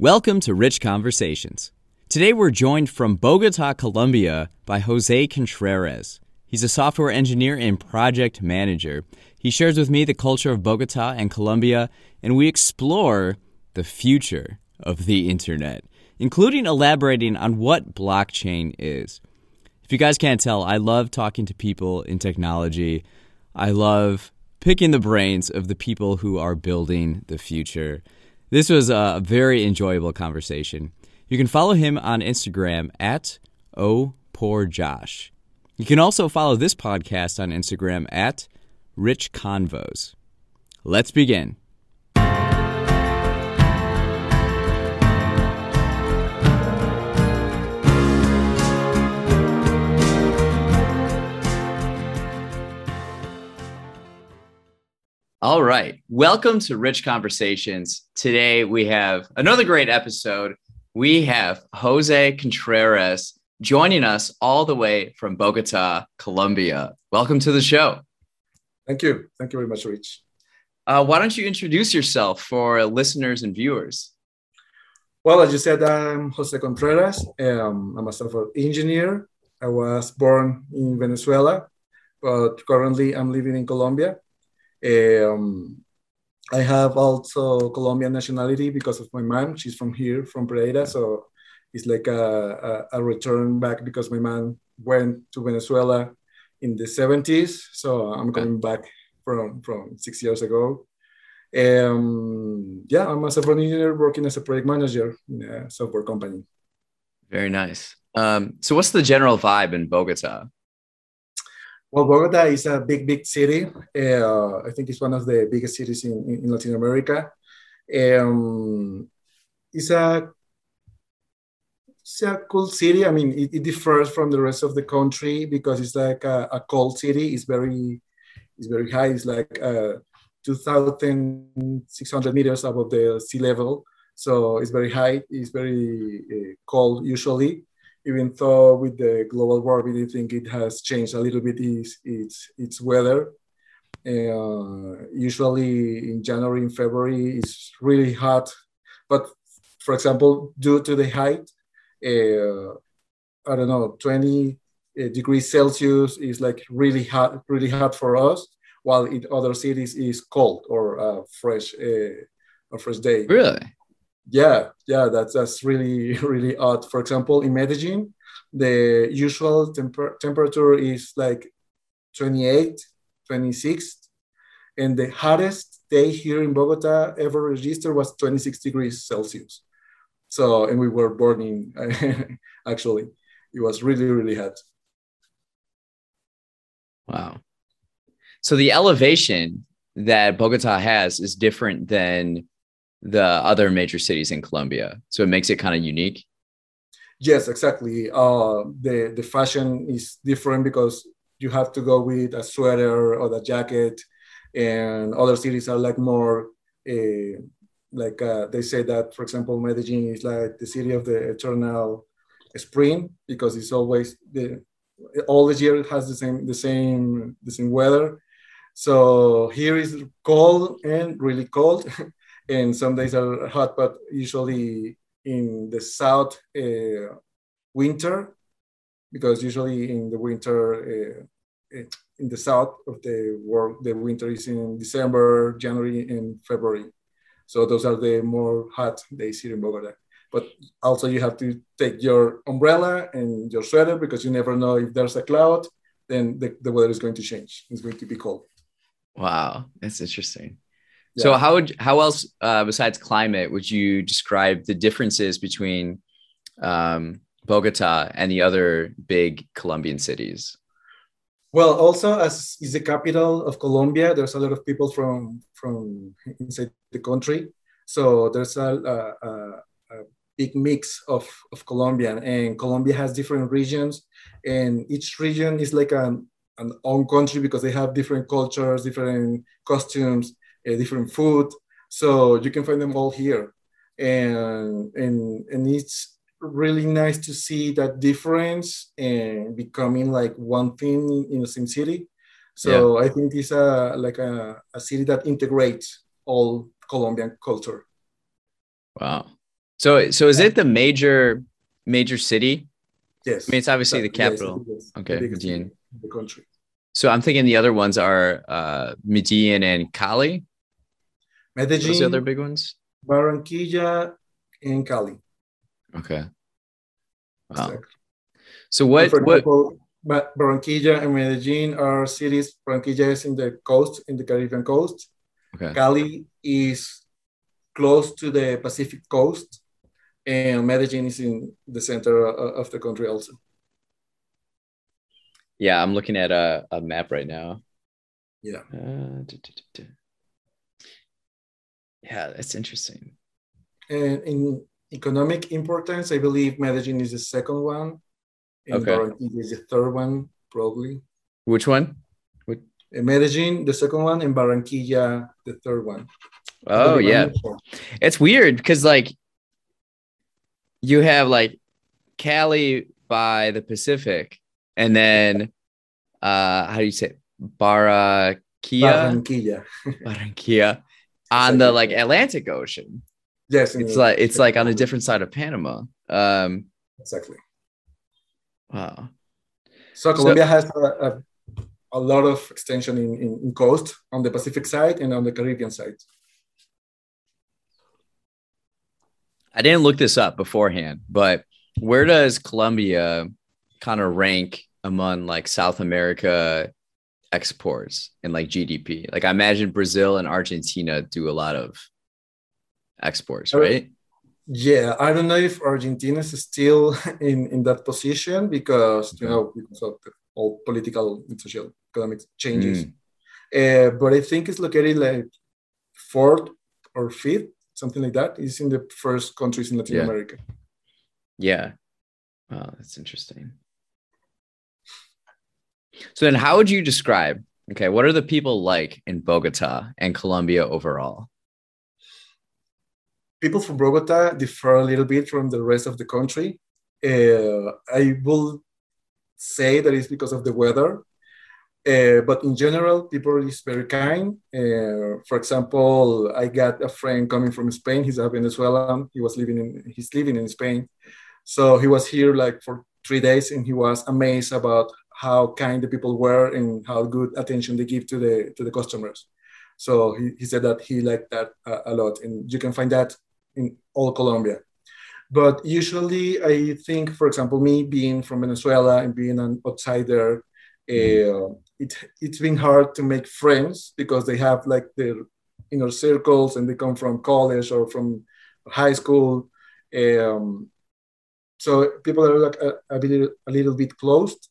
Welcome to Rich Conversations. Today we're joined from Bogota, Colombia by Jose Contreras. He's a software engineer and project manager. He shares with me the culture of Bogota and Colombia, and we explore the future of the internet, including elaborating on what blockchain is. If you guys can't tell, I love talking to people in technology. I love picking the brains of the people who are building the future. This was a very enjoyable conversation. You can follow him on Instagram at Oh Poor Josh. You can also follow this podcast on Instagram at Rich Convos. Let's begin. All right. Welcome to Rich Conversations. Today we have another great episode. We have Jose Contreras joining us all the way from Bogota, Colombia. Welcome to the show. Thank you. Thank you very much, Rich. Uh, why don't you introduce yourself for listeners and viewers? Well, as you said, I'm Jose Contreras. Um, I'm a software engineer. I was born in Venezuela, but currently I'm living in Colombia. Um, I have also Colombian nationality because of my mom. She's from here, from Pereira. So it's like a, a, a, return back because my mom went to Venezuela in the 70s. So I'm coming back from, from six years ago. Um, yeah, I'm a software engineer working as a project manager in a software company. Very nice. Um, so, what's the general vibe in Bogota? Well, Bogota is a big, big city. Uh, I think it's one of the biggest cities in, in Latin America. Um, it's a it's a cool city. I mean, it, it, differs from the rest of the country because it's like a, a cold city. It's very it's very high. It's like uh, 2,600 meters above the sea level. So it's very high. It's very uh, cold usually even though with the global warming, I think it has changed a little bit its its, its weather. Uh, usually in January and February, it's really hot. But for example, due to the height, uh, I don't know, 20 uh, degrees Celsius is like really hot, really hot for us, while in other cities is cold or fresh, uh, a fresh day. Really? Yeah yeah that's that's really really odd. For example in medellin the usual temper- temperature is like 28 26 and the hottest day here in bogota ever registered was 26 degrees celsius. So and we were burning actually it was really really hot. Wow. So the elevation that bogota has is different than the other major cities in Colombia. So it makes it kind of unique. Yes, exactly. Uh, the the fashion is different because you have to go with a sweater or a jacket, and other cities are like more. Uh, like uh, they say that, for example, Medellin is like the city of the eternal spring because it's always the all the year has the same the same the same weather. So here is cold and really cold. and some days are hot, but usually in the south uh, winter, because usually in the winter uh, in the south of the world, the winter is in December, January, and February. So those are the more hot days here in Bogota. But also you have to take your umbrella and your sweater because you never know if there's a cloud, then the, the weather is going to change. It's going to be cold. Wow, that's interesting. So how would how else uh, besides climate would you describe the differences between um, Bogota and the other big Colombian cities? Well, also as is the capital of Colombia, there's a lot of people from from inside the country, so there's a, a, a big mix of of Colombian, and Colombia has different regions, and each region is like an an own country because they have different cultures, different costumes different food. So you can find them all here. And, and, and it's really nice to see that difference and becoming like one thing in the same city. So yeah. I think it's a, like a, a city that integrates all Colombian culture. Wow. So so is it the major major city? Yes. I mean, it's obviously the capital. yes, Okay, the Medellin. the country. So I'm thinking the other ones are uh, Medellin and Cali. Those are the other big ones. Barranquilla, and Cali. Okay. Wow. Exactly. So what what example, Barranquilla and Medellin are cities. Barranquilla is in the coast, in the Caribbean coast. okay. Cali is close to the Pacific coast, and Medellin is in the center of the country also. Yeah, I'm looking at a, a map right now. Yeah. Uh. Yeah, that's interesting. And in economic importance, I believe Medellin is the second one, and Okay. Barranquilla is the third one, probably. Which one? And Medellin, the second one, and Barranquilla, the third one. Oh yeah. four. It's weird because like you have like Cali by the Pacific, and then uh how do you say it? Barranquilla, Barranquilla. Barranquilla on the like Atlantic Ocean. Yes, It's like it's like on a different side of Panama. Um, exactly. wow. So Colombia has a, a, a lot of extension in, in, in coast on the Pacific side and on the Caribbean side. I didn't look this up beforehand, but where does Colombia kind of rank among like South America exports and like GDP? Like I imagine Brazil and Argentina do a lot of exports, right? Yeah, I don't know if Argentina is still in, in that position because you know because of the all political and social economic changes. Uh, but I think it's located like fourth or fifth, something like that. It's in the first countries in Latin Yeah. America. Yeah. Wow, that's interesting. So then how would you describe, okay, what are the people like in Bogota and Colombia overall? people from Bogota differ a little bit from the rest of the country. Uh, I will say that it's because of the weather, uh, but in general, people is very kind. Uh, for example, I got a friend coming from Spain. He's a Venezuelan. He was living in he's living in Spain, so he was here like for three days, and he was amazed about how kind the people were and how good attention they give to the to the customers. So he, he said that he liked that uh, a lot, and you can find that in all Colombia. But usually, I think, for example, me being from Venezuela and being an outsider, uh, it it's been hard to make friends because they have like their inner circles and they come from college or from high school. Um, so people are like a, a, little, a little bit closed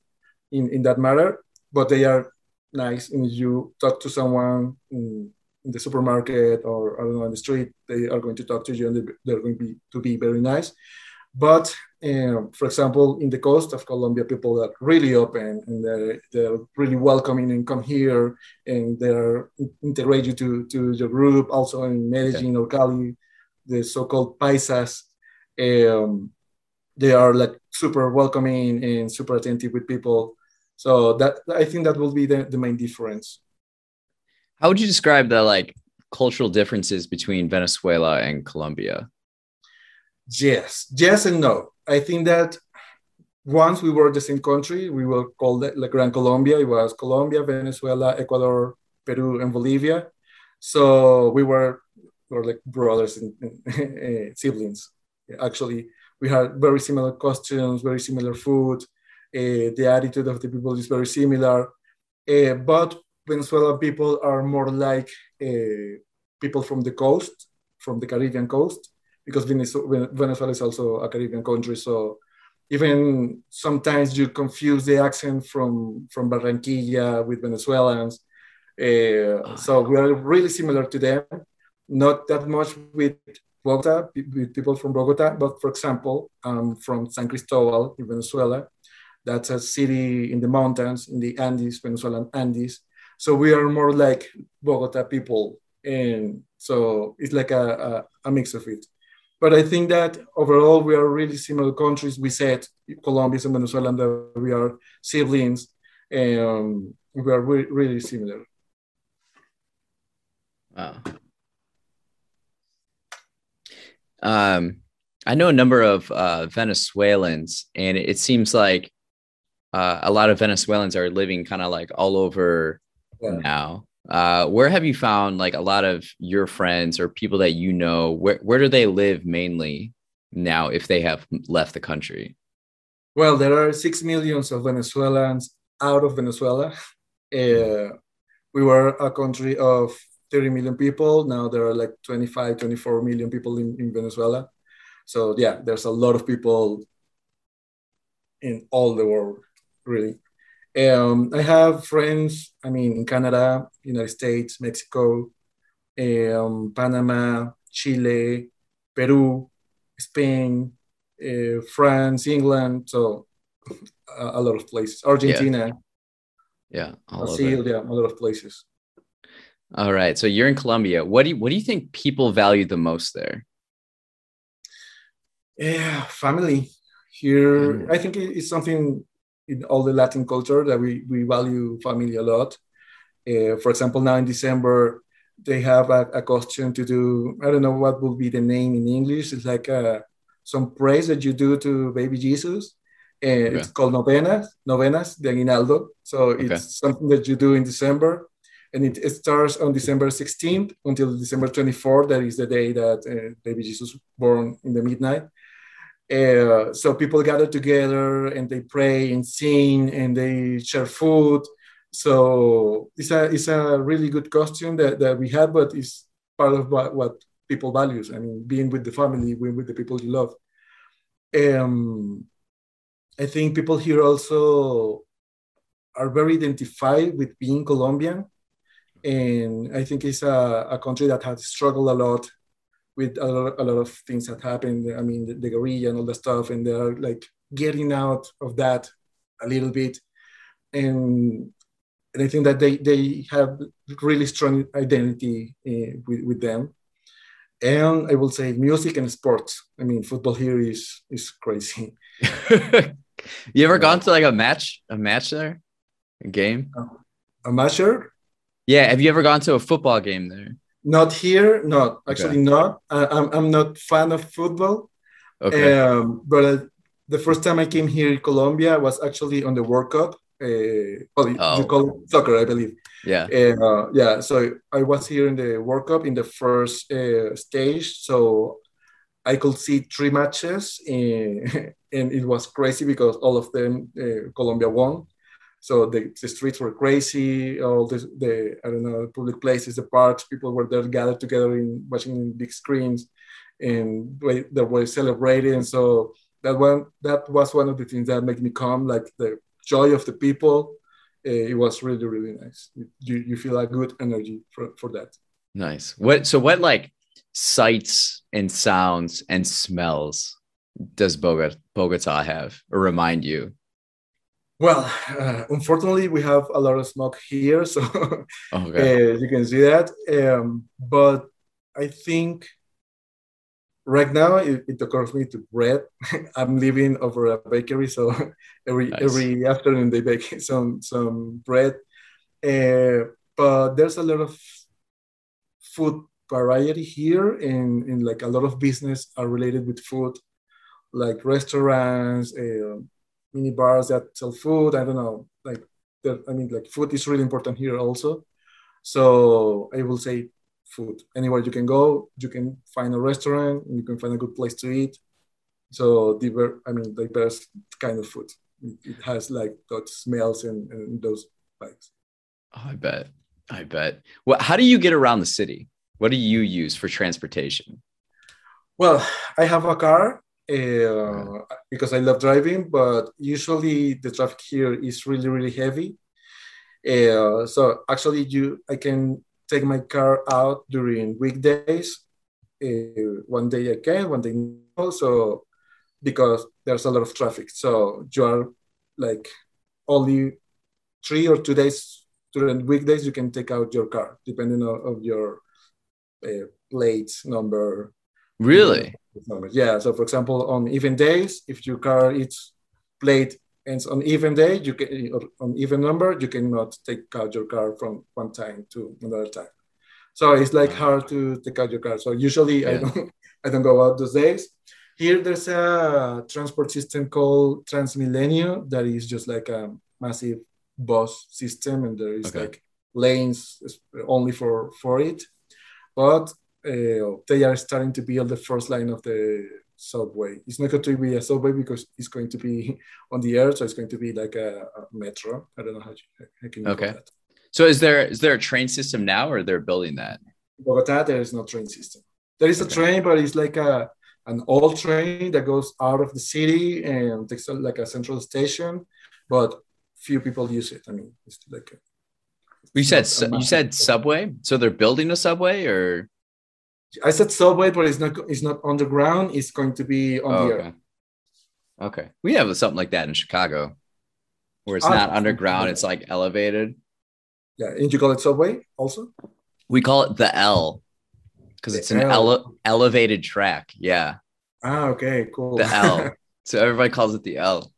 in, in that matter, but they are nice. And if you talk to someone in, in the supermarket or I don't know on the street, they are going to talk to you and they- they're going to be to be very nice. But um, for example, in the coast of Colombia, people are really open and they're, they're really welcoming and come here and they're integrate you to, to your group. Also in Medellin or Cali, the so-called paisas, um, they are like super welcoming and super attentive with people. So that I think that will be the, the main difference. How would you describe the like cultural differences between Venezuela and Colombia? Yes, yes and no. I think that once we were the same country, we were called La Gran Colombia. It was Colombia, Venezuela, Ecuador, Peru, and Bolivia. So we were, we were like brothers and, and eh, siblings. Actually, we had very similar costumes, very similar food. Uh, the attitude of the people is very similar. Uh, but Venezuelan people are more like uh, people from the coast, from the Caribbean coast because Venezuela is also a Caribbean country. So even sometimes you confuse the accent from from Barranquilla with Venezuelans. Uh, so we are really similar to them. Not that much with Bogota, with people from Bogota, but for example, I'm from San Cristobal in Venezuela. That's a city in the mountains, in the Andes, Venezuelan Andes. So we are more like Bogota people. And so it's like a, a, a mix of it. But I think that overall we are really similar countries. We said Colombia and Venezuela that we are siblings, and we are re- really similar. Wow. Um, I know a number of uh, Venezuelans, and it seems like uh, a lot of Venezuelans are living kind of like all over yeah. now. Uh, where have you found like a lot of your friends or people that you know? Where where do they live mainly now if they have left the country? Well, there are six millions of Venezuelans out of Venezuela. Uh, we were a country of 30 million people. Now there are like 25, 24 million people in, in Venezuela. So yeah, there's a lot of people in all the world, really. Um, I have friends, I mean, in Canada, United States, Mexico, um, Panama, Chile, Peru, Spain, uh, France, England, so a, a, lot of places. Argentina. Yeah, yeah Brazil, yeah, a lot of places. All right. So you're in Colombia. What do you what do you think people value the most there? Yeah, family. Here, mm. I think it's something in all the Latin culture that we, we value family a lot. Uh, for example, now in December, they have a, a, costume to do, I don't know what would be the name in English. It's like uh, some praise that you do to baby Jesus. Uh, okay. It's called novenas, novenas de aguinaldo. So okay. it's something that you do in December. And it, it, starts on December 16th until December 24th. That is the day that uh, baby Jesus born in the midnight. Uh, so people gather together and they pray and sing and they share food. So it's a it's a really good costume that, that we have, but it's part of what, what people values. I mean, being with the family, being with the people you love. Um, I think people here also are very identified with being Colombian. And I think it's a, a country that has struggled a lot with a lot, a lot of things that happened. I mean, the, the guerrilla and all the stuff, and they're like getting out of that a little bit. And, and I think that they, they have really strong identity uh, with, with them. And I will say music and sports. I mean, football here is is crazy. you ever gone to like a match, a match there, a game? A match there? Yeah. Have you ever gone to a football game there? Not here, not actually okay. not. I, I'm I'm not fan of football. Okay. Um, but uh, the first time I came here in Colombia was actually on the World Cup. Uh, oh, oh. you call it soccer, I believe. Yeah. Uh, yeah. So I was here in the World Cup in the first uh, stage. So I could see three matches, and, and it was crazy because all of them uh, Colombia won. So the, the streets were crazy. All the, the I don't know public places, the parks, people were there gathered together in watching big screens, and they were celebrating. So that one that was one of the things that made me come, like the joy of the people. Uh, it was really really nice. You you feel a good energy for, for that. Nice. What so what like sights and sounds and smells does Bogota Bogota have or remind you well, uh, unfortunately, we have a lot of smoke here, so okay. uh, you can see that. Um, but I think right now it, it occurs me to bread. I'm living over a bakery, so every nice. every afternoon they bake some some bread. Uh, but there's a lot of food variety here, and, and like a lot of business are related with food, like restaurants. Uh, mini bars that sell food. I don't know, like I mean, like food is really important here also. So I will say food. Anywhere you can go, you can find a restaurant, you can find a good place to eat. So diverse, I mean, diverse kind of food. It has like those smells and, and those vibes. Oh, I bet. I bet. Well, how do you get around the city? What do you use for transportation? Well, I have a car uh, because I love driving, but usually the traffic here is really, really heavy. Uh, so actually, you I can take my car out during weekdays. Uh, one day I can, one day no. So because there's a lot of traffic, so you are like only three or two days during weekdays you can take out your car depending on, on your uh, plate number Really? Yeah. So, for example, on even days, if your car is played ends on even day, you can on even number, you cannot take out your car from one time to another time. So it's like hard to take out your car. So usually yeah. I don't I don't go out those days. Here, there's a transport system called Transmilenio that is just like a massive bus system, and there is okay. like lanes only for for it. But uh, they are starting to build the first line of the subway. It's not going to be a subway because it's going to be on the air, so it's going to be like a, a metro. I don't know how, you, how can you okay. So is there is there a train system now, or they're building that? Bogota, there is no train system. There is okay. a train, but it's like a an old train that goes out of the city and takes like a central station, but few people use it. I mean, it's like. A, you said su- you said subway, so they're building a subway, or I said subway, but it's not it's not underground. It's going to be on oh, the okay. air. Okay, we have something like that in Chicago, where it's ah, not underground; it's like elevated. Yeah, and you call it subway also? We call it the L because it's an ele- elevated track. Yeah. Ah, okay, cool. The L. so everybody calls it the L.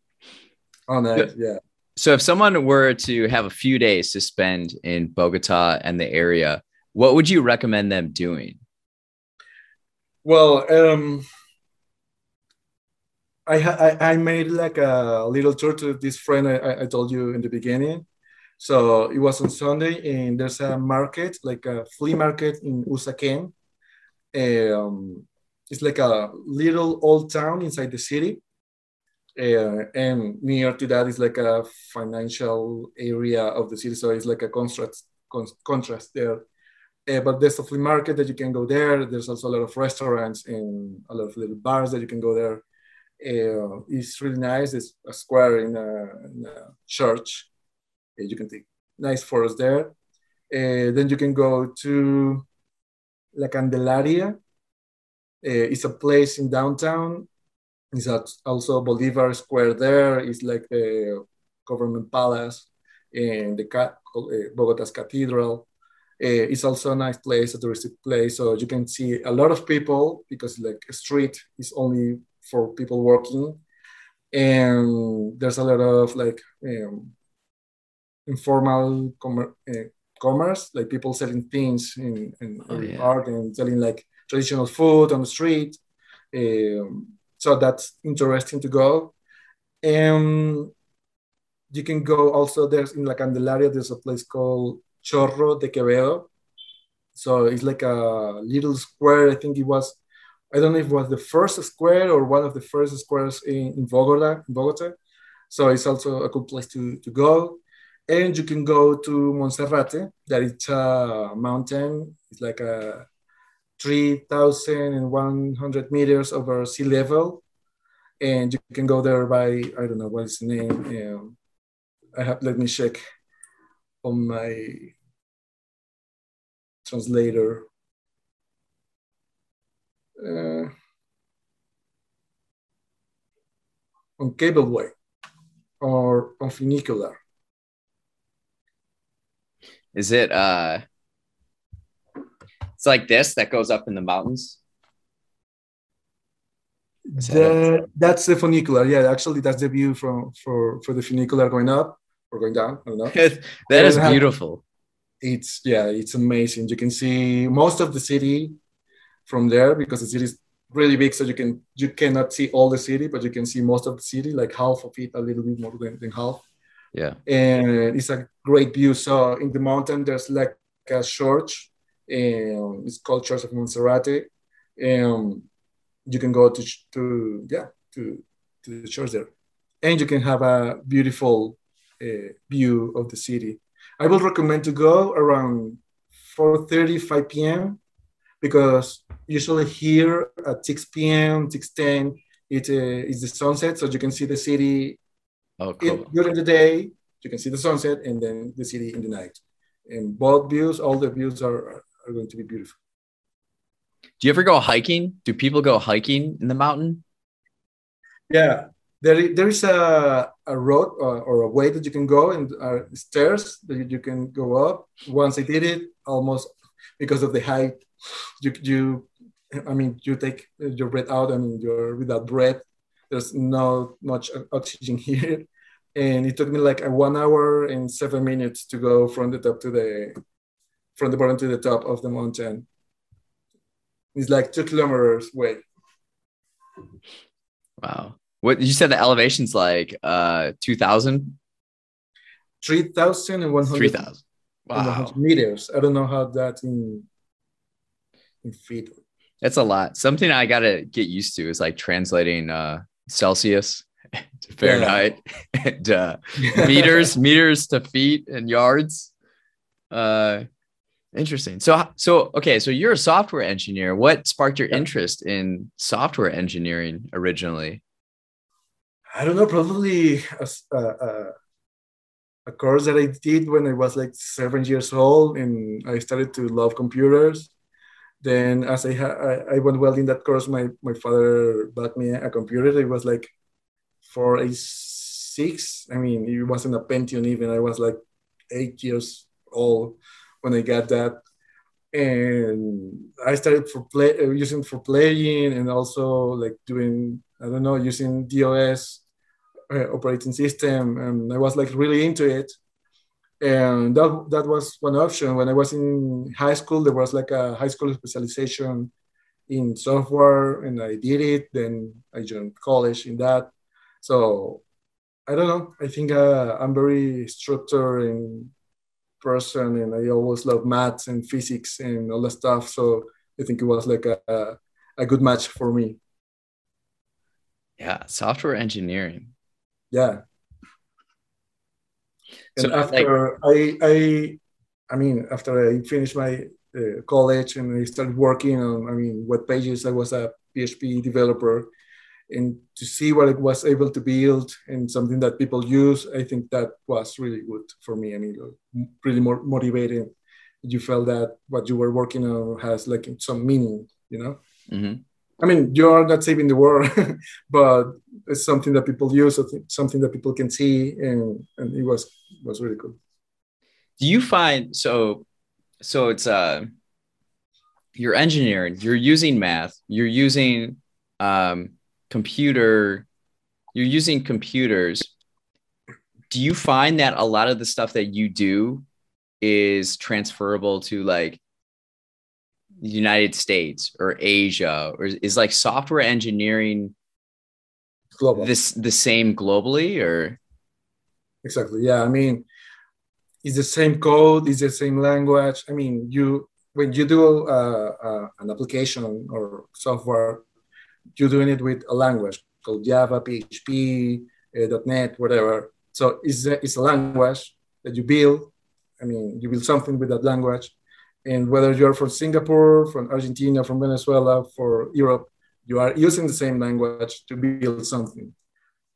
Oh, nice. Yeah. So if someone were to have a few days to spend in Bogota and the area, what would you recommend them doing? Well, um, I, I, I made like a little tour to this friend I, I told you in the beginning. So it was on Sunday, and there's a market, like a flea market in Usaquén. Um, it's like a little old town inside the city. Uh, and near to that is like a financial area of the city. So it's like a contrast, con- contrast there. Uh, but there's a flea market that you can go there. There's also a lot of restaurants and a lot of little bars that you can go there. Uh, it's really nice. It's a square in a, in a church. Uh, you can take nice photos there. Uh, then you can go to La Candelaria. Uh, it's a place in downtown. It's also Bolivar Square there. It's like the government palace and the Bogota's cathedral. Uh, it's also a nice place, a touristic place. So you can see a lot of people because like a street is only for people working. And there's a lot of like um, informal com- uh, commerce, like people selling things in, in, oh, yeah. art and selling like traditional food on the street. Um, so that's interesting to go. And you can go also, there's in La Candelaria, there's a place called Chorro de Quevedo. So it's like a little square. I think it was, I don't know if it was the first square or one of the first squares in, in Bogota, in Bogota. So it's also a good place to, to go. And you can go to Monserrate, that is a mountain. It's like a 3,100 meters over sea level. And you can go there by, I don't know what is the name. Um, I have, let me check on my translator. Uh, on cableway or on funicular. Is it uh it's like this that goes up in the mountains? The, that's the funicular. Yeah, actually that's the view from for for the funicular going up or going down. I don't know. that is beautiful it's yeah, it's amazing. You can see most of the city from there because the city is really big, so you can you cannot see all the city, but you can see most of the city, like half of it, a little bit more than, than half. Yeah, and it's a great view. So in the mountain, there's like a church, and it's called Church of Monserrate, and you can go to to yeah to to the church there, and you can have a beautiful uh, view of the city I would recommend to go around 4:30, 5 p.m. because usually here at 6 p.m., 6:10, it uh, is the sunset, so you can see the city oh, cool. in, during the day. You can see the sunset and then the city in the night. And both views, all the views are, are going to be beautiful. Do you ever go hiking? Do people go hiking in the mountain? Yeah, there, there is a, a road or, or, a way that you can go and uh, stairs that you can go up. Once I did it, almost because of the height, you, you I mean, you take your breath out I and you're without breath. There's not much oxygen here. And it took me like a one hour and seven minutes to go from the top to the, from the bottom to the top of the mountain. It's like two kilometers away. Wow. What you said the elevation's like uh 2000 3100 3000 wow. meters. I don't know how that in in feet that's a lot. Something i gotta get used to is like translating uh celsius to fahrenheit yeah. and uh meters meters to feet and yards. Uh interesting. So so okay so you're a software engineer. What sparked your yeah. interest in software engineering originally I don't know, probably a, a, a, course that I did when I was like seven years old, and I started to love computers. Then, as I ha- I, went well in that course, my my father bought me a computer. It was like for a six. I mean, it wasn't a Pentium even. I was like eight years old when I got that, and I started for play uh, using for playing and also like doing I don't know using DOS operating system, and I was like really into it. And that that was one option. When I was in high school, there was like a high school specialization in software, and I did it. Then I joined college in that. So I don't know. I think uh, I'm very structured and person, and I always love maths and physics and all that stuff. So I think it was like a, a good match for me. Yeah, software engineering yeah. And so after like, i i i mean after i finished my uh, college and i started working on i mean web pages i was a php developer. And to see what it was able to build and something that people use i think that was really good for me. I mean really more motivating. You felt that what you were working on has like some meaning you know? Mm-hmm. I mean, you're not saving the world, but it's something that people use, something that people can see, and, and it was was really cool. Do you find so? So it's uh, you're engineering, you're using math, you're using um, computer, you're using computers. Do you find that a lot of the stuff that you do is transferable to like the United States or Asia, or is, is like software engineering global. this the same globally or? Exactly yeah i mean it's the same code it's the same language. I mean you when you do uh, uh, an application or software you're doing it with a language called java php uh, net whatever. So it's a, it's a language that you build. I mean you build something with that language and whether you're from Singapore, from Argentina, from Venezuela, for Europe, you are using the same language to build something.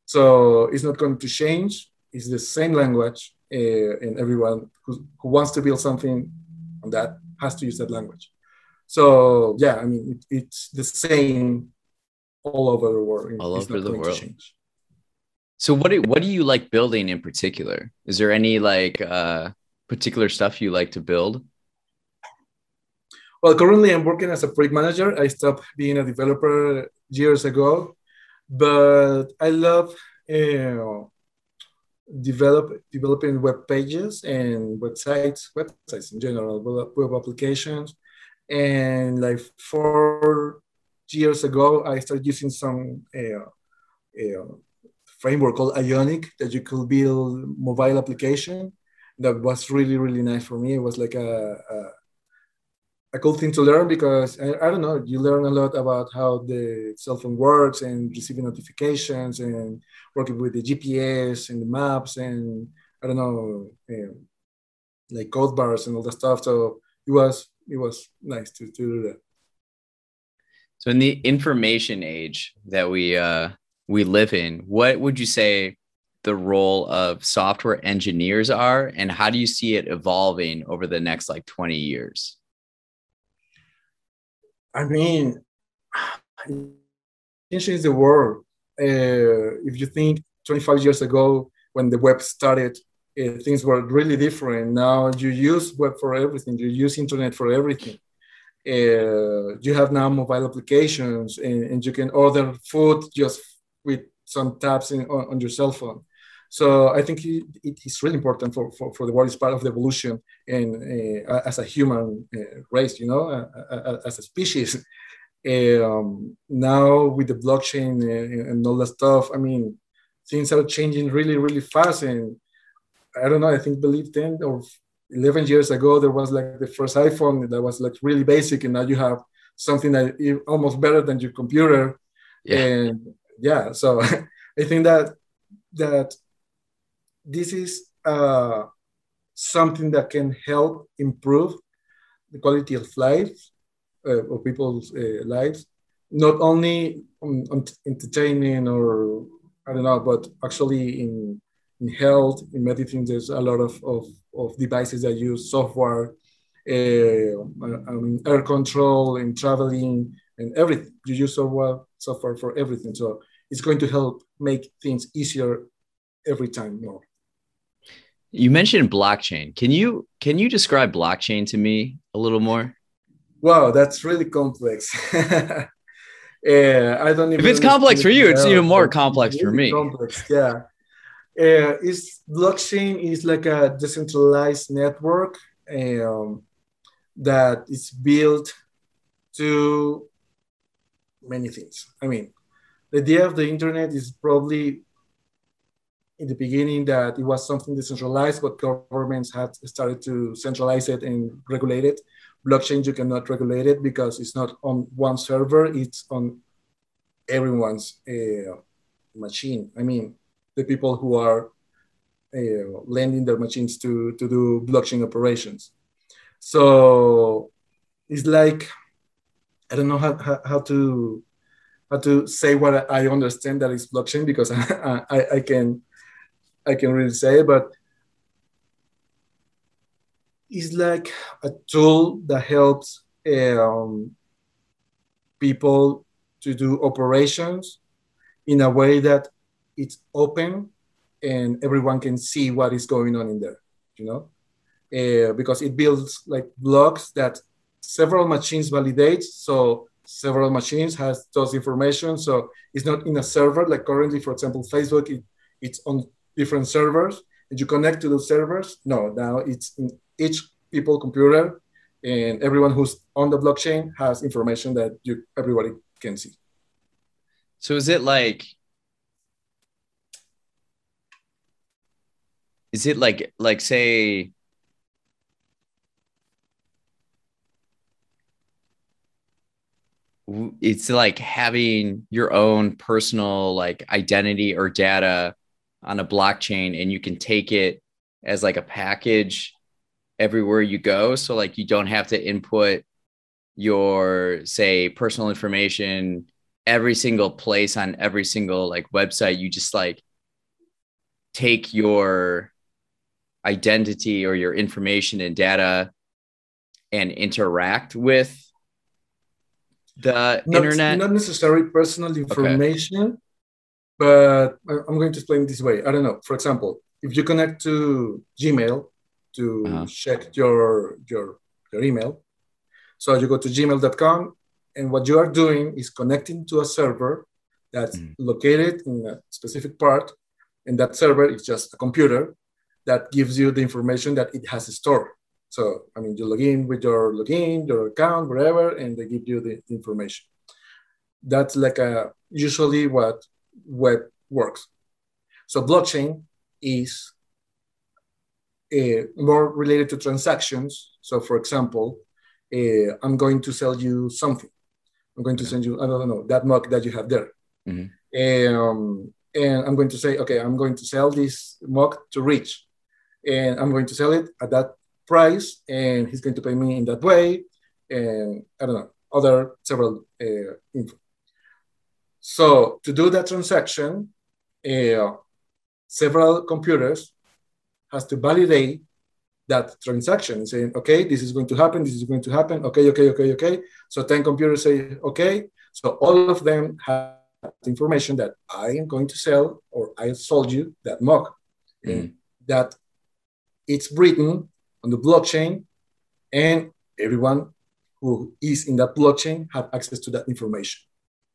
So it's not going to change. It's the same language, uh, and everyone who, who wants to build something on that has to use that language. So yeah, I mean, it, it's the same all over the world. All it's over the world. So what do, what do you like building in particular? Is there any like uh, particular stuff you like to build? Well, currently I'm working as a project manager. I stopped being a developer years ago, but I love uh, develop developing web pages and websites, websites in general, web applications. And like four years ago, I started using some uh, uh, framework called Ionic that you could build mobile application. That was really really nice for me. It was like a, a a cool thing to learn because I, I, don't know you learn a lot about how the cell phone works and receiving notifications and working with the gps and the maps and i don't know um, like code bars and all that stuff. So it was it was nice to, to do that. So in the information age that we uh we live in what would you say the role of software engineers are and how do you see it evolving over the next like 20 years I mean, changes the world. Uh, if you think 25 years ago, when the web started, uh, things were really different. Now you use web for everything. You use internet for everything. Uh, you have now mobile applications, and, and, you can order food just with some taps in, on, on your cell phone. So I think it, it is really important for, for, for the world. It's part of the evolution and uh, as a human uh, race, you know, uh, uh, uh as a species. Um, now with the blockchain and, and all that stuff, I mean, things are changing really, really fast. And I don't know, I think believe 10 or 11 years ago, there was like the first iPhone that was like really basic. And now you have something that is almost better than your computer. Yeah. And yeah, so I think that, that this is uh, something that can help improve the quality of life uh, of people's uh, lives, not only on, on entertaining or I don't know, but actually in in health, in medicine, there's a lot of, of, of devices that use software, uh, I mean, air control and traveling and everything. You use software, software for everything. So it's going to help make things easier every time more. You mentioned blockchain. Can you can you describe blockchain to me a little more? Wow, that's really complex. Yeah, I don't. even. If it's complex for you, it's even more complex really for me. Complex, yeah. Uh, is blockchain is like a decentralized network um, that is built to many things. I mean, the idea of the internet is probably in the beginning that it was something decentralized, but governments had started to centralize it and regulate it. Blockchain, you cannot regulate it because it's not on one server, it's on everyone's uh, machine. I mean, the people who are uh, lending their machines to, to do blockchain operations. So it's like, I don't know how, how, how to how to say what I understand that is blockchain because I, I, I can I can really say, but it's like a tool that helps um, people to do operations in a way that it's open and everyone can see what is going on in there, you know, uh, because it builds like blocks that several machines validate. So several machines has those information. So it's not in a server like currently, for example, Facebook, it, it's on different servers and you connect to those servers. No, now it's in each people computer and everyone who's on the blockchain has information that you everybody can see. So is it like is it like like say it's like having your own personal like identity or data on a blockchain and you can take it as like a package everywhere you go. So like you don't have to input your say personal information every single place on every single like website. You just like take your identity or your information and data and interact with the not, internet. not necessarily personal information okay. But i'm going to explain this way i don't know for example if you connect to gmail to uh-huh. check your your your email so you go to gmail.com and what you are doing is connecting to a server that's mm. located in a specific part and that server is just a computer that gives you the information that it has stored so i mean you log in with your login your account whatever, and they give you the, the information that's like a usually what web works so blockchain is uh, more related to transactions so for example uh, i'm going to sell you something I'm going to send you, I don't know, that mug that you have there. Mm-hmm. Um, and I'm going to say, okay, I'm going to sell this mug to Rich. And I'm going to sell it at that price. And he's going to pay me in that way. And I don't know, other several uh, info. So to do that transaction, uh, several computers has to validate that transaction saying, okay, this is going to happen, this is going to happen, okay, okay, okay, okay. So 10 computers say, okay. So all of them have information that I am going to sell or I sold you that mug. Mm. That it's written on the blockchain and everyone who is in that blockchain have access to that information.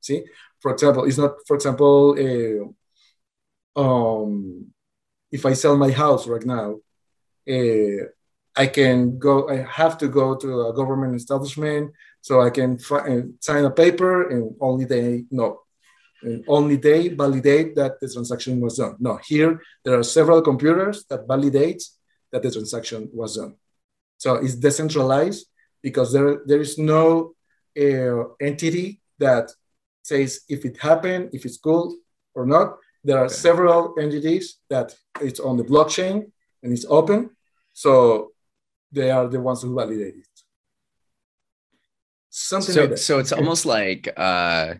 See, for example, it's not, for example, uh, um, if I sell my house right now, uh, I can go, I have to go to a government establishment So I can fi- sign a paper and only they know, and only they validate that the transaction was done. No, here there are several computers that validate that the transaction was done. So it's decentralized because there, there is no uh, entity that says if it happened, if it's cool or not. There are okay. several entities that it's on the blockchain and it's open. So they are the ones who validate it. Something so, like So it's almost like, uh,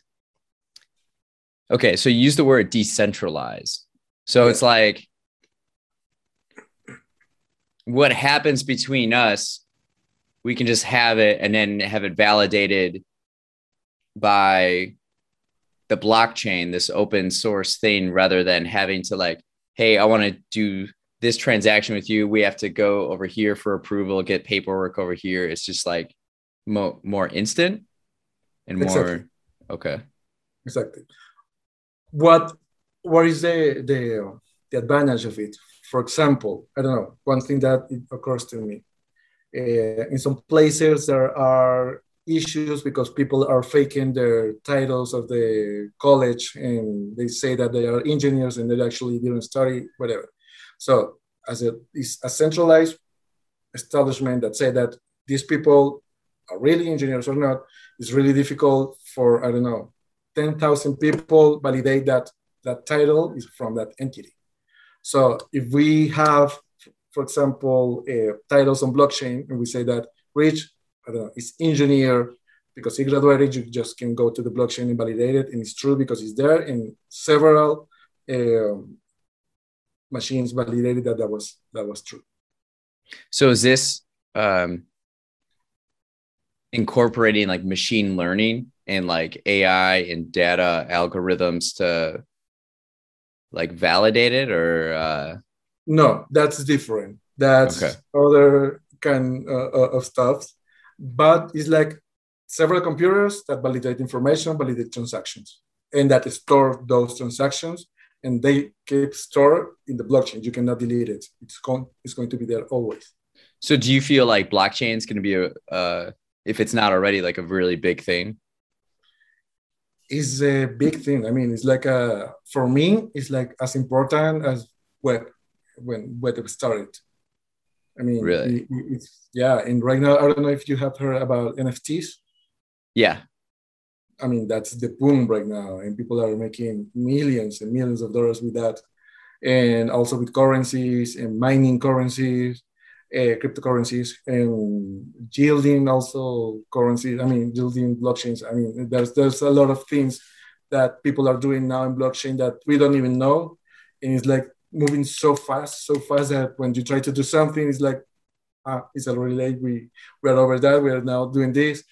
okay, so you use the word decentralized. So yeah. it's like what happens between us, we can just have it and then have it validated by the blockchain, this open source thing, rather than having to like, hey, I want to do this transaction with you. We have to go over here for approval, get paperwork over here. It's just like mo- more instant and more exactly. okay. Exactly. What what is the the the advantage of it? For example, I don't know. One thing that occurs to me. Uh, in some places, there are issues because people are faking their titles of the college and they say that they are engineers and they actually didn't study whatever. So as a, a centralized establishment that say that these people are really engineers or not it's really difficult for i don't know 10000 people validate that that title is from that entity. So if we have for example uh, titles on blockchain and we say that rich I don't know, it's engineer because he graduated, you just can go to the blockchain and validate it. And it's true because it's there in several um, machines validated that that was, that was true. So is this um, incorporating like machine learning and like AI and data algorithms to like validate it or? Uh... No, that's different. That's okay. other kind uh, uh of stuff but it's like several computers that validate information, validate transactions, and that store those transactions, and they keep stored in the blockchain. You cannot delete it. It's going, it's going to be there always. So, do you feel like blockchain is going to be a, uh, if it's not already, like a really big thing? It's a big thing. I mean, it's like a for me, it's like as important as web when web started. I mean, really, it's yeah. And right now, I don't know if you have heard about NFTs. Yeah. I mean, that's the boom right now, and people are making millions and millions of dollars with that, and also with currencies and mining currencies, uh, cryptocurrencies, and yielding also currencies. I mean, yielding blockchains. I mean, there's there's a lot of things that people are doing now in blockchain that we don't even know, and it's like moving so fast, so fast that when you try to do something, it's like, ah, it's already late. We we're over that. We're now doing this.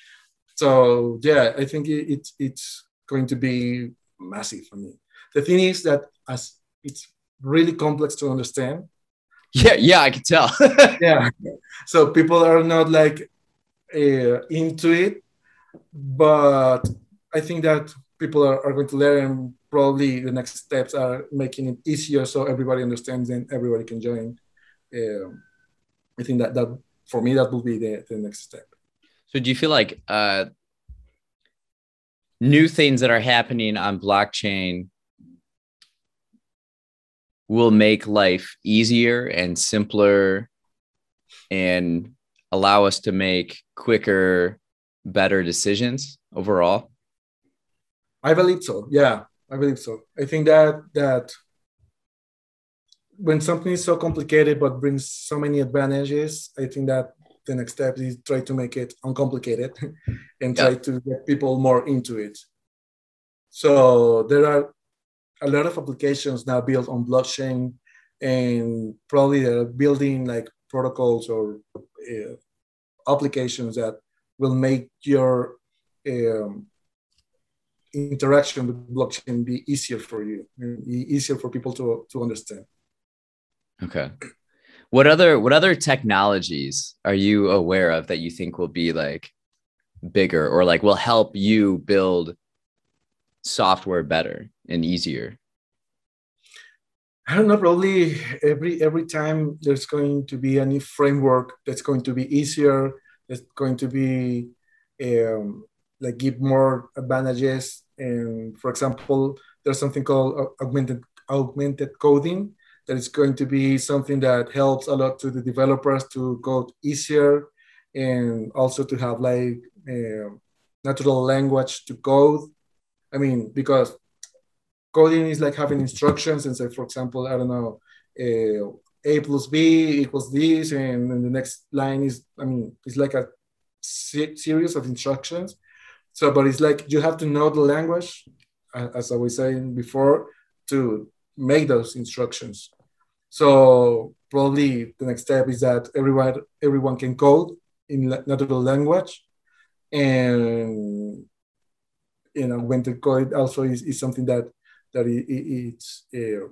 So yeah, I think it, it's it's going to be massive for me. The thing is that as it's really complex to understand. Yeah, yeah, I can tell. yeah, so people are not like uh, into it, but I think that people are, are going to learn probably the next steps are making it easier so everybody understands and everybody can join. Um, I think that that for me that will be the, the next step. So do you feel like uh, new things that are happening on blockchain will make life easier and simpler and allow us to make quicker, better decisions overall? I believe so. Yeah, I believe so. I think that that when something is so complicated but brings so many advantages, I think that the next step is try to make it uncomplicated and try yeah. to get people more into it. So there are a lot of applications now built on blockchain, and probably they're building like protocols or uh, applications that will make your um, interaction with blockchain be easier for you, be easier for people to, to understand. Okay. What other what other technologies are you aware of that you think will be like bigger or like will help you build software better and easier? I don't know. Probably every every time there's going to be a new framework that's going to be easier. That's going to be um, like give more advantages. And for example, there's something called augmented augmented coding that is going to be something that helps a lot to the developers to code easier and also to have like uh, natural language to code. I mean, because coding is like having instructions and say, for example, I don't know, uh, a plus b equals this, and then the next line is, I mean, it's like a series of instructions. So, but it's like you have to know the language, as I was saying before, to make those instructions. So probably the next step is that everyone everyone can code in natural language, and you know when the code also is, is something that that it, it's uh,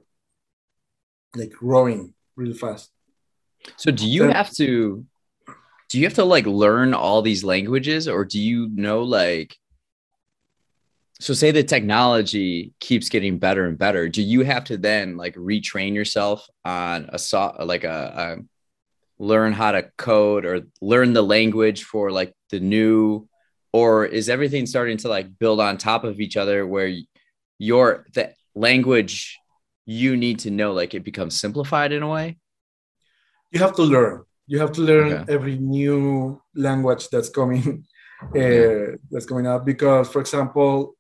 like growing really fast. So do you so, have to do you have to like learn all these languages or do you know like so say the technology keeps getting better and better do you have to then like retrain yourself on a so like a, a learn how to code or learn the language for like the new or is everything starting to like build on top of each other where your the language you need to know like it becomes simplified in a way? You have to learn you have to learn okay. every new language that's coming uh, that's coming up because for example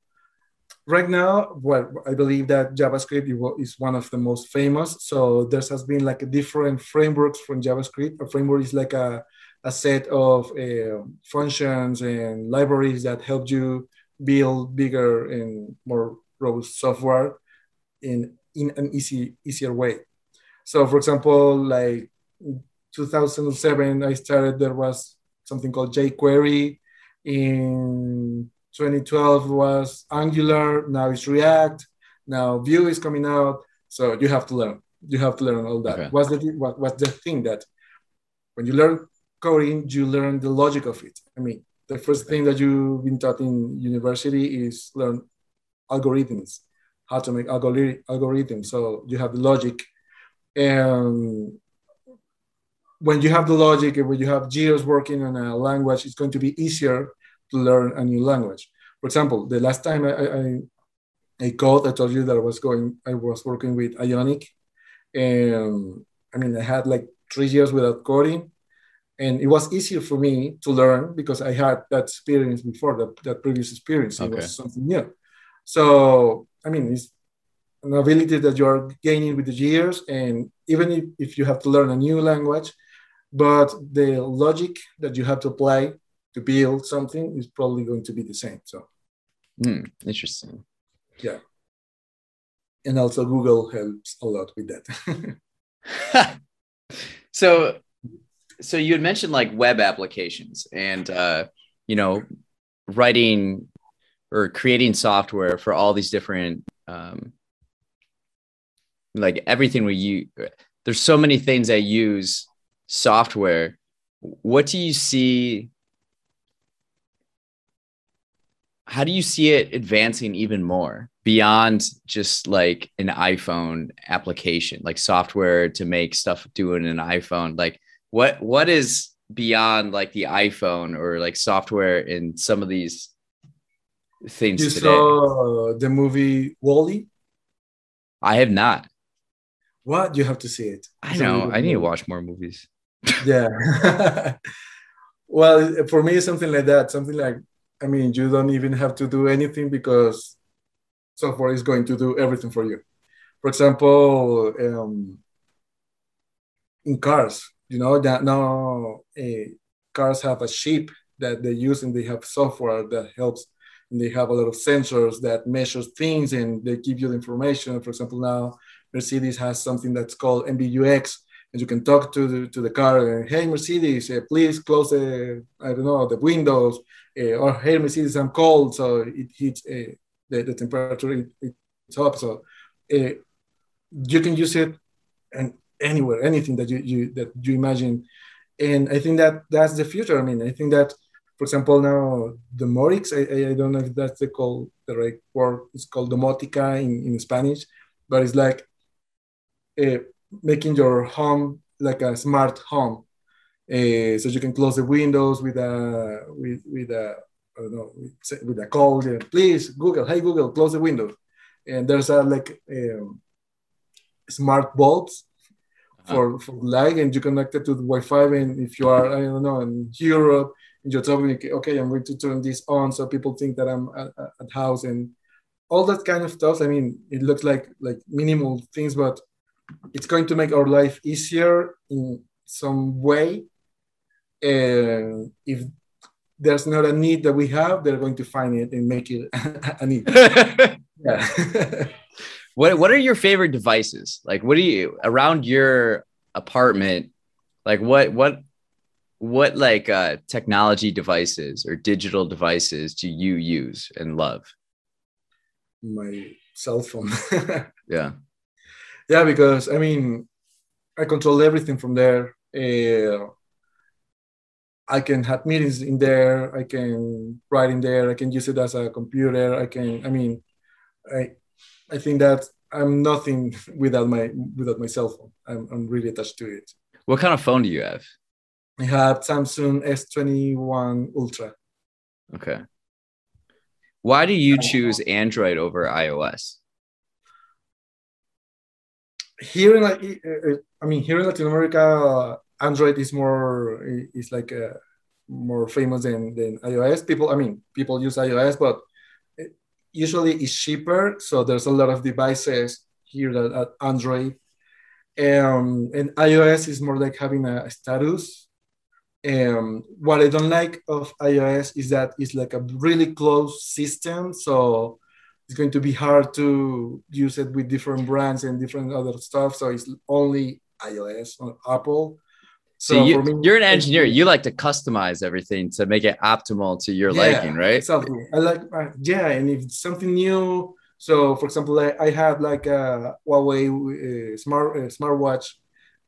right now, well, I believe that JavaScript is one of the most famous. So there has been like a different frameworks from JavaScript. A framework is like a, a set of uh, functions and libraries that help you build bigger and more robust software in, in an easy, easier way. So for example, like 2007, I started, there was something called jQuery. In 2012 was Angular, now it's React, now Vue is coming out. So you have to learn. You have to learn all that. Okay. What's the what, what's the thing that when you learn coding, you learn the logic of it. I mean, the first thing that you've been taught in university is learn algorithms, how to make algorithms. So you have the logic, and when you have the logic and when you have years working on a language, it's going to be easier to learn a new language. For example, the last time I, I, I I told you that I was going, I was working with Ionic, and I mean, I had like three years without coding, and it was easier for me to learn because I had that experience before, that, that previous experience. Okay. It was something new. So, I mean, it's an ability that you're gaining with the years, and even if, if you have to learn a new language, but the logic that you have to apply to build something is probably going to be the same. So, mm, interesting. Yeah. And also, Google helps a lot with that. so, so you had mentioned like web applications and, uh, you know, writing or creating software for all these different, um, like everything we use. There's so many things that use software. What do you see how do you see it advancing even more beyond just like an iphone application like software to make stuff doing in an iphone like what what is beyond like the iphone or like software in some of these things you today? saw the movie WALL-E? I have not what you have to see it i know i need to watch more movies yeah well for me something like that something like I mean, you don't even have to do anything because software is going to do everything for you. For example, um, in cars, you know that now uh, cars have a chip that they use and they have software that helps and they have a lot of sensors that measures things and they give you the information. For example, now Mercedes has something that's called MBUX, and you can talk to the, to the car and hey Mercedes, uh, please close the I don't know the windows uh, or hey Mercedes, I'm cold, so it hits uh, the, the temperature it, it's up. So uh, you can use it and anywhere, anything that you, you that you imagine. And I think that that's the future. I mean, I think that, for example, now domotics, I, I don't know if that's the call the right word. It's called domotica in, in Spanish, but it's like uh, making your home like a smart home uh, so you can close the windows with a with, with a I don't know with a call. Please Google, hey Google, close the window. And there's a like um, smart bulbs uh-huh. for, for light, and you connect it to the Wi-Fi. And if you are I don't know in Europe, and you're talking, okay, I'm going to turn this on so people think that I'm at, at house and all that kind of stuff. I mean, it looks like like minimal things, but it's going to make our life easier in some way. And if there's not a need that we have, they're going to find it and make it a need. yeah. what What are your favorite devices? Like, what do you around your apartment? Like, what what what like uh, technology devices or digital devices do you use and love? My cell phone. yeah. Yeah, because I mean, I control everything from there. Uh, I can have meetings in there. I can write in there. I can use it as a computer. I can. I mean, I I think that I'm nothing without my without my cell phone. I'm, I'm really attached to it. What kind of phone do you have? I have Samsung S21 Ultra. Okay. Why do you choose Android over iOS? Here in, like I mean, here in Latin America, Android is more is like uh, more famous than, than iOS. People, I mean, people use iOS, but usually it's cheaper. So there's a lot of devices here that Android. Um, and iOS is more like having a status. Um, what I don't like of iOS is that it's like a really closed system. So it's going to be hard to use it with different brands and different other stuff. So it's only iOS on Apple. So, you, me, you're an engineer. You like to customize everything to make it optimal to your yeah, liking, right? Exactly. I like, uh, yeah. And if it's something new, so for example, I, I have like a Huawei uh, smart uh, smartwatch,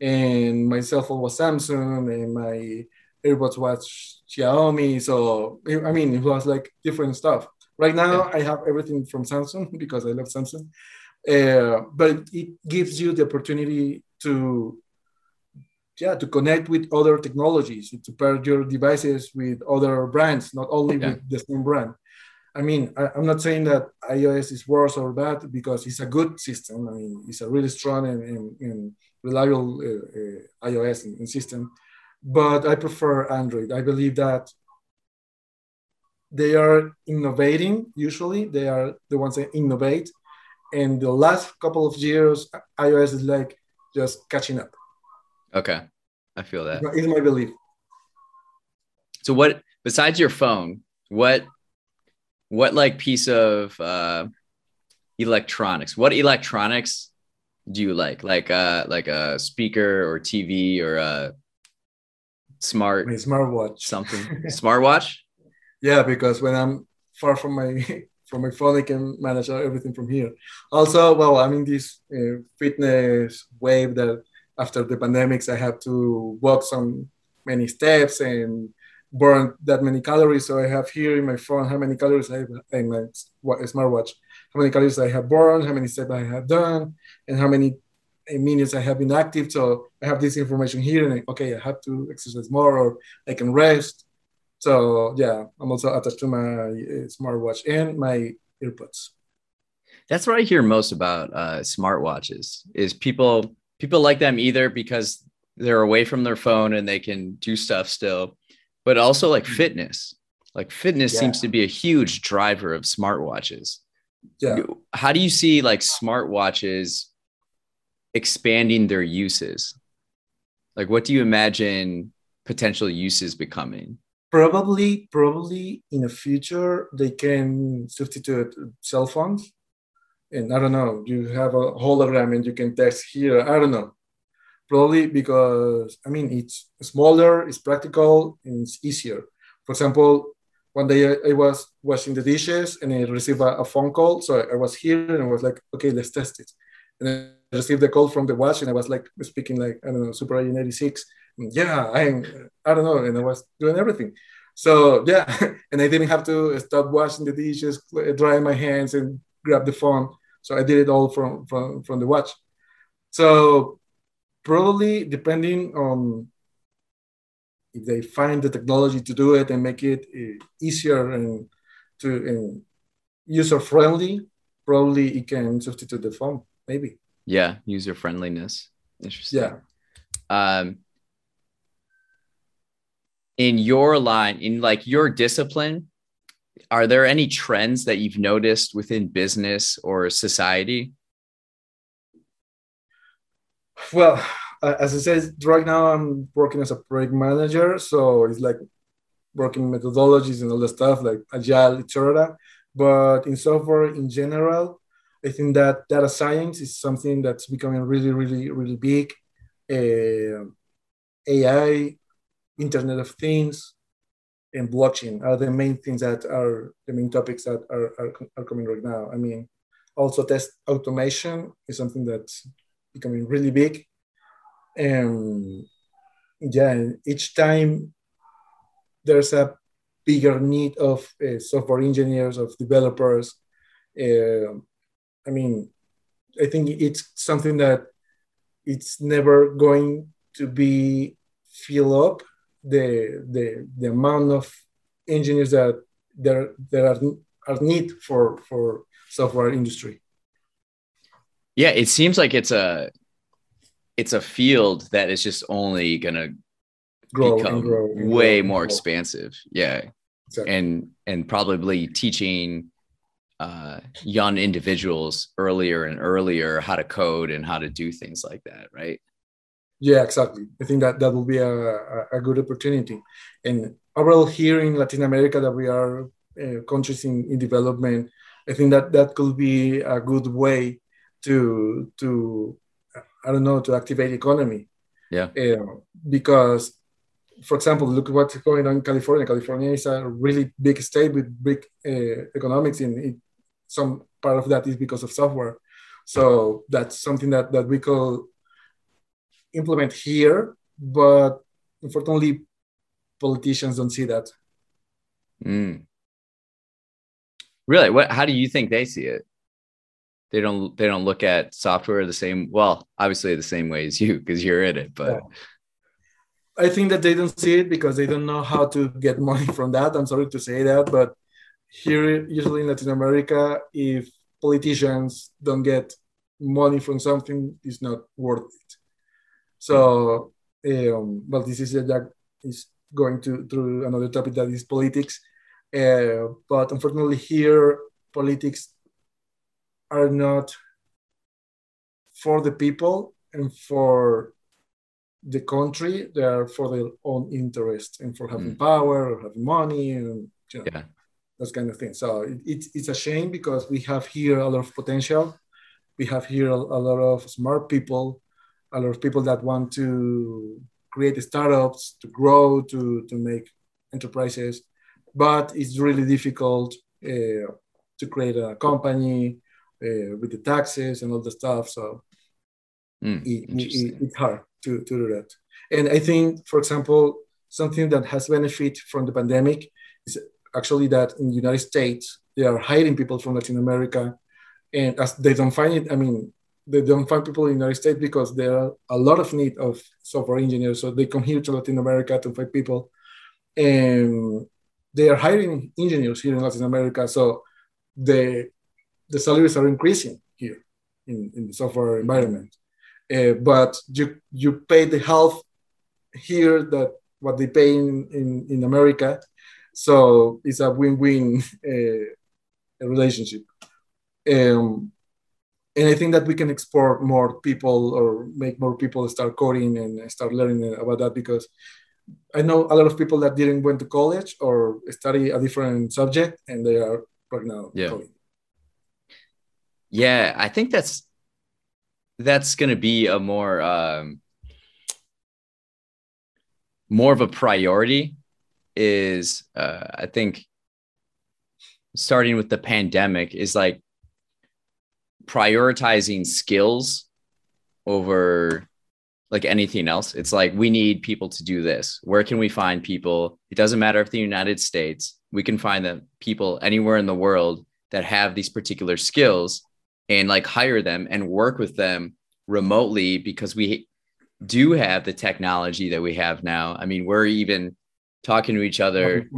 and my cell phone was Samsung, and my AirPods was Xiaomi. So I mean, it was like different stuff. Right now, yeah. I have everything from Samsung because I love Samsung. Uh, but it gives you the opportunity to yeah to connect with other technologies to pair your devices with other brands not only yeah. with the same brand i mean I, am not saying that ios is worse or bad because it's a good system i mean it's a really strong and, and, and reliable uh, uh, ios system but i prefer android i believe that they are innovating usually they are the ones that innovate and the last couple of years ios is like just catching up Okay. I feel that. Is my belief. So what besides your phone, what what like piece of uh electronics, what electronics do you like? Like uh like a speaker or TV or a smart my smartwatch. Something. smartwatch? Yeah, because when I'm far from my from my phone, I can manage everything from here. Also, well, I'm in this uh, fitness wave that after the pandemics, I have to walk some many steps and burn that many calories. So I have here in my phone how many calories I have in my smartwatch, how many calories I have burned, how many steps I have done, and how many minutes I have been active. So I have this information here, and I, okay, I have to exercise more, or I can rest. So yeah, I'm also attached to my uh, smartwatch and my earbuds. That's what I hear most about uh, smartwatches. Is people people like them either because they're away from their phone and they can do stuff still, but also like mm-hmm. fitness. Like fitness yeah. seems to be a huge driver of smartwatches. Yeah. How do you see like smartwatches expanding their uses? Like what do you imagine potential uses becoming? Probably, probably in the future they can substitute cell phones and I don't know, you have a hologram and you can text here. I don't know. Probably because I mean it's smaller, it's practical, and it's easier. For example, one day I, was washing the dishes and I received a, phone call. So I, was here and I was like, okay, let's test it. And I received the call from the wash and I was like speaking like I don't know, Super Agent 86. Yeah, I'm I don't know, and I was doing everything. So yeah, and I didn't have to stop washing the dishes, drying my hands, and grab the phone. So I did it all from from from the watch. So probably depending on if they find the technology to do it and make it uh, easier and to and user friendly, probably it can substitute the phone. Maybe. Yeah, user friendliness. Interesting. Yeah. Um, in your line, in like your discipline, are there any trends that you've noticed within business or society? Well, uh, as I said, right now I'm working as a project manager, so it's like working methodologies and all the stuff like agile, etc. But in software in general, I think that data science is something that's becoming really, really, really big. Uh, AI, Internet of Things, and blockchain are the main things that are the main topics that are, are, are coming right now. I mean, also test automation is something that's becoming really big. And yeah, each time there's a bigger need of uh, software engineers, of developers. Uh, I mean, I think it's something that it's never going to be fill up the the the amount of engineers that there there are are need for for software industry. Yeah, it seems like it's a it's a field that is just only gonna grow become and grow and way grow more expansive. Yeah, exactly. and and probably teaching uh, young individuals earlier and earlier how to code and how to do things like that, right? Yeah, exactly. I think that that will be a, a, good opportunity. And overall, here in Latin America, that we are uh, countries in, in development, I think that that could be a good way to to I don't know to activate economy. Yeah. Uh, because, for example, look what's going on in California. California is a really big state with big uh, economics. In, in some part of that is because of software. So that's something that that we could implement here, but unfortunately, politicians don't see that. Mm. Really? What? How do you think they see it? They don't. They don't look at software the same. Well, obviously the same way as you, because you're in it. But I think that they don't see it because they don't know how to get money from that. I'm sorry to say that, but here, usually in Latin America, if politicians don't get money from something, it's not worth it. So, um, well, this is that is going to through another topic that is politics. Uh, but unfortunately, here politics are not for the people and for the country. They are for their own interest and for having mm. power or having money and you know, yeah. those kind of things. So it, it's it's a shame because we have here a lot of potential. We have here a, a lot of smart people a lot of people that want to create startups, to grow, to, to make enterprises, but it's really difficult uh, to create a company uh, with the taxes and all the stuff. So mm, it, it, it's hard to, to do that. And I think, for example, something that has benefit from the pandemic is actually that in the United States, they are hiring people from Latin America. And as they don't find it, I mean, they don't find people in the United States because there are a lot of need of software engineers. So they come here to Latin America to find people, and they are hiring engineers here in Latin America. So the the salaries are increasing here in, in the software environment. Uh, but you you pay the half here that what they pay in, in, in America. So it's a win-win uh, relationship. Um, and I think that we can export more people or make more people start coding and start learning about that because I know a lot of people that didn't went to college or study a different subject and they are right now yeah. coding. Yeah, I think that's that's going to be a more um, more of a priority. Is uh, I think starting with the pandemic is like prioritizing skills over like anything else. It's like we need people to do this. Where can we find people? It doesn't matter if the United States, we can find the people anywhere in the world that have these particular skills and like hire them and work with them remotely because we do have the technology that we have now. I mean, we're even talking to each other,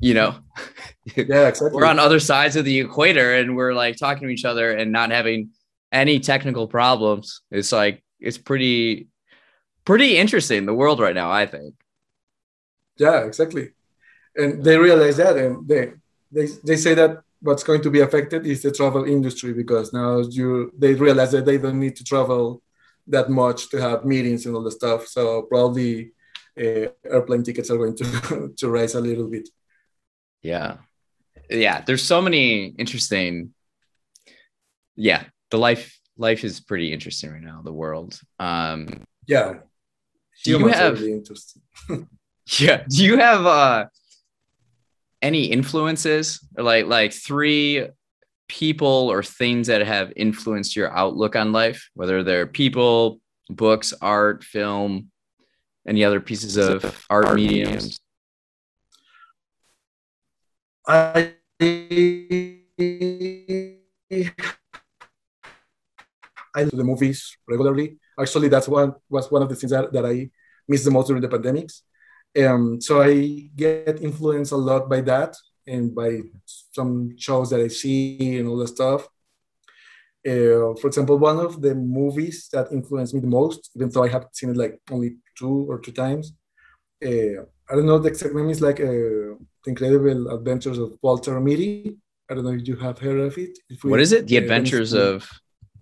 you know, yeah, exactly. we're on other sides of the equator and we're like talking to each other and not having any technical problems. It's like, it's pretty, pretty interesting, the world right now, I think. Yeah, exactly. And they realize that and they, they, they say that what's going to be affected is the travel industry because now you they realize that they don't need to travel that much to have meetings and all the stuff. So probably airplane tickets are going to to rise a little bit. Yeah, yeah. There's so many interesting. Yeah, the life life is pretty interesting right now. The world. Um, yeah. Do you have? Really yeah. Do you have uh, any influences or like like three people or things that have influenced your outlook on life, whether they're people, books, art, film, any other pieces of art mediums? I I do the movies regularly. Actually, that's one was one of the things that, that I missed the most during the pandemics. Um, so I get influenced a lot by that and by some shows that I see and all the stuff. Uh, for example, one of the movies that influenced me the most, even though I have seen it like only two or three times, uh, I don't know the exact name is like uh, The Incredible Adventures of Walter Mitty. I don't know if you have heard of it. We, what is it? The uh, Adventures of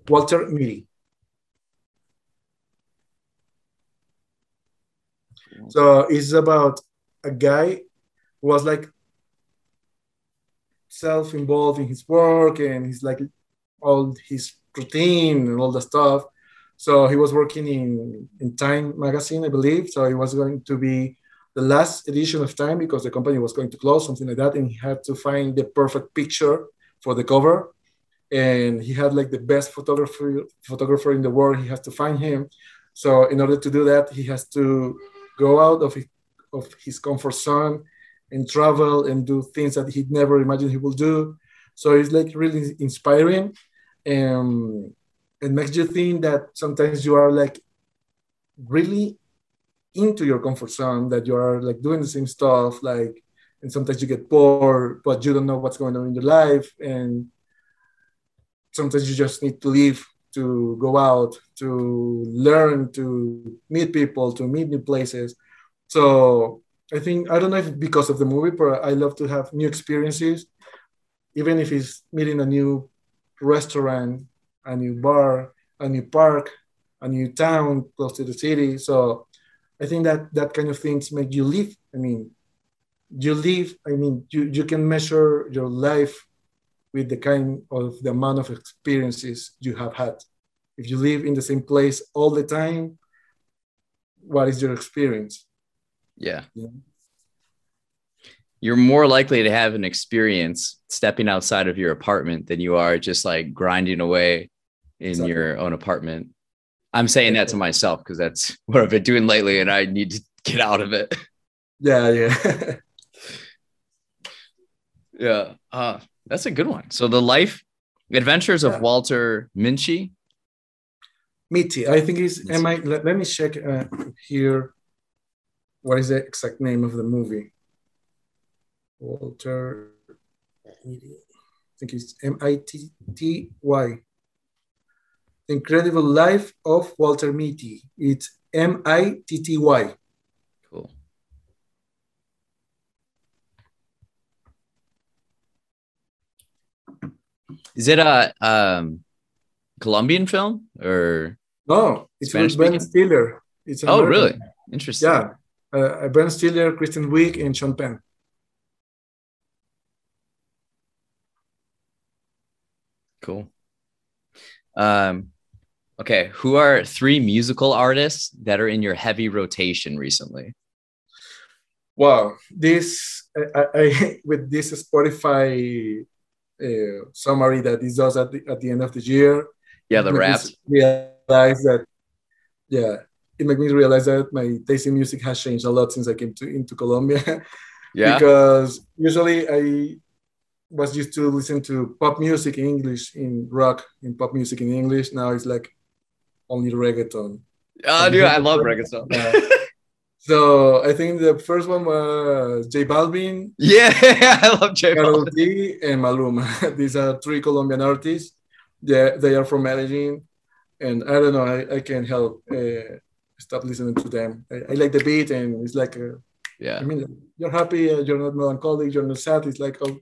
Walter Mitty. So it's about a guy who was like self-involved in his work and he's like all his routine and all the stuff. So he was working in in Time magazine, I believe. So it was going to be the last edition of Time because the company was going to close, something like that, and he had to find the perfect picture for the cover. And he had like the best photographer photographer in the world. He has to find him. So in order to do that, he has to go out of his, of his comfort zone and travel and do things that he'd never imagined he will do. So it's like really inspiring. And it makes you think that sometimes you are like really into your comfort zone, that you are like doing the same stuff, like, and sometimes you get bored, but you don't know what's going on in your life. And sometimes you just need to leave to go out, to learn, to meet people, to meet new places. So I think I don't know if it's because of the movie, but I love to have new experiences, even if it's meeting a new restaurant, a new bar, a new park, a new town close to the city. So I think that that kind of things make you live. I mean, you live. I mean, you you can measure your life with the kind of the amount of experiences you have had. If you live in the same place all the time, what is your experience? Yeah. yeah. You're more likely to have an experience stepping outside of your apartment than you are just like grinding away in exactly. your own apartment. I'm saying that to myself because that's what I've been doing lately and I need to get out of it. Yeah, yeah. yeah. Uh, that's a good one. So the life adventures of yeah. Walter Minchie. Mitty. I think he's am I let, let me check uh, here what is the exact name of the movie? Walter, I think it's M I T T Y. Incredible Life of Walter Mitty. It's M I T T Y. Cool. Is it a um, Colombian film or? No, it's Spanish with Ben Stiller. It's oh, really? Interesting. Yeah, uh, Ben Stiller, Kristen Wiig, and Sean Penn. Cool. Um, okay, who are three musical artists that are in your heavy rotation recently? Wow, this I, I with this Spotify uh, summary that is us at the, at the end of the year. Yeah, the raps. Realize that, yeah, it made me realize that my taste in music has changed a lot since I came to into Colombia. yeah. because usually I was used to listen to pop music in English, in rock, in pop music in English. Now it's like only reggaeton. Oh, dude, I love reggaeton. Yeah. so I think the first one was J Balvin, Yeah, I love J Balvin. G, and Maluma. These are three Colombian artists. They they are from Medellin, and I don't know. I, I can't help uh, stop listening to them. I, I like the beat, and it's like uh, Yeah. I mean, you're happy, uh, you're not melancholic, you're not sad. It's like, oh,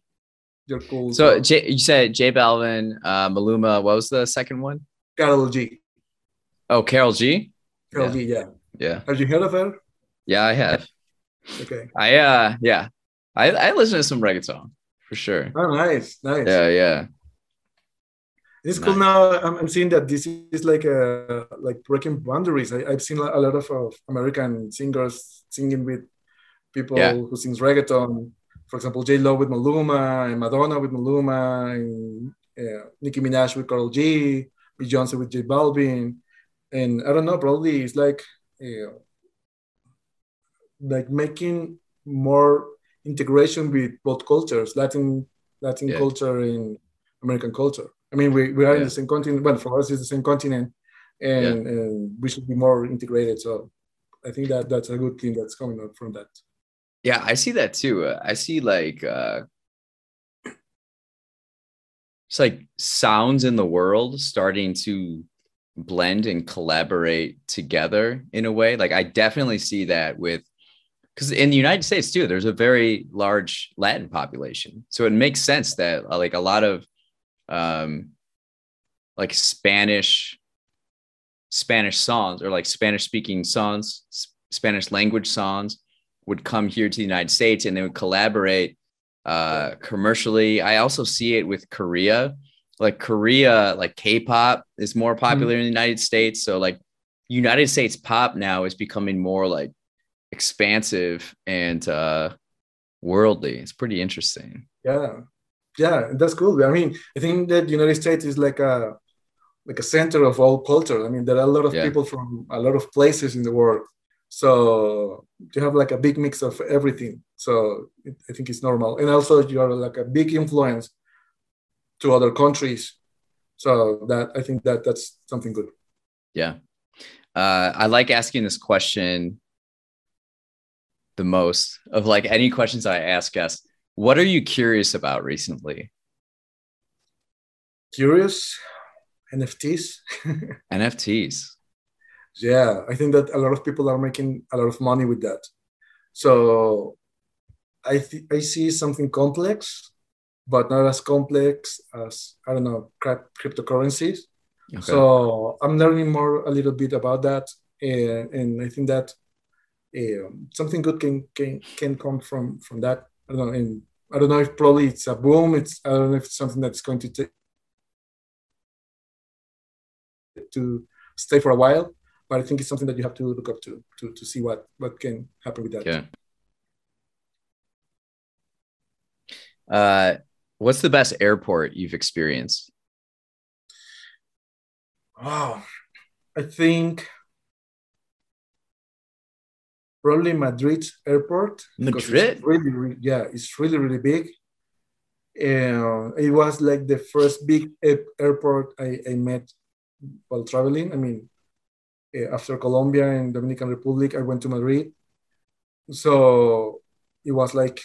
you're cool. So J, you said J Balvin, uh, Maluma. What was the second one? Karol G. Oh, Karol G. Karol Yeah. G. Yeah. Yeah, Have you heard of her? yeah, I have. Okay. I uh, yeah, I I listen to some reggaeton for sure. Oh, nice, nice. Yeah, yeah, It's cool now. I'm, I'm seeing that this is like a like breaking boundaries. I, I've seen a lot of, of American singers singing with people Yeah. who sings reggaeton. For example, J Lo with Maluma and Madonna with Maluma and uh, Nicki Minaj with Karol G, Beyonce with J Balvin, and I don't know. Probably it's like uh, like making more integration with both cultures, Latin Latin Yeah. culture and American culture. I mean, we, we are in the same continent. Well, for us, it's the same continent, and, and we should be more integrated. So, I think that that's a good thing that's coming out from that. Yeah. I see that too. Uh, I see like uh, it's like sounds in the world starting to blend and collaborate together in a way. Like I definitely see that with because in the United States too, there's a very large Latin population, so it makes sense that uh, like a lot of um, like Spanish Spanish songs or like Spanish speaking songs, Spanish language songs would come here to the United States and they would collaborate uh, commercially. I also see it with Korea. Like Korea, like K-pop is more popular in the United States. So like United States pop now is becoming more like expansive and uh worldly. It's pretty interesting. Yeah, yeah, that's cool. I mean, I think that United States is like a like a center of all culture. I mean, there are a lot of Yeah. people from a lot of places in the world, so you have like a big mix of everything. So it, I think it's normal, and also you are like a big influence to other countries. So that I think that that's something good. Yeah. Uh, I like asking this question the most of like any questions I ask guests. What are you curious about recently? Curious, NFTs. NFTs. Yeah, I think that a lot of people are making a lot of money with that. So I th- I see something complex, but not as complex as I don't know crypt- cryptocurrencies. Okay. So I'm learning more a little bit about that, and, and I think that um, something good can can can come from from that. I don't know, and I don't know if probably it's a boom. It's I don't know if it's something that's going to take to stay for a while, but I think it's something that you have to look up to to to see what what can happen with that. yeah. Uh, what's the best airport you've experienced? Oh, I think probably Madrid airport. because it's Madrid? really, really, yeah, it's really, really big. And it was like the first big airport I, I met while traveling. I mean, after Colombia and Dominican Republic, I went to Madrid. So it was like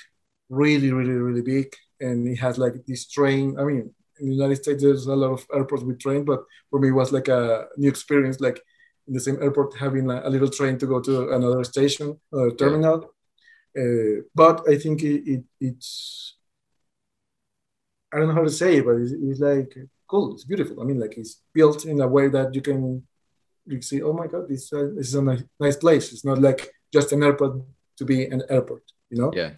really, really, really big. And it has like this train. I mean, in the United States, there's a lot of airports with train, but for me, it was like a new experience, like in the same airport, having a, little train to go to another station, uh, terminal. Uh, but I think it, it, it's, I don't know how to say it, but it's, it's like cool. It's beautiful. I mean, like it's built in a way that you can, you see, oh my God, this, uh, this is a nice, nice place. It's not like just an airport to be an airport, you know? Yeah.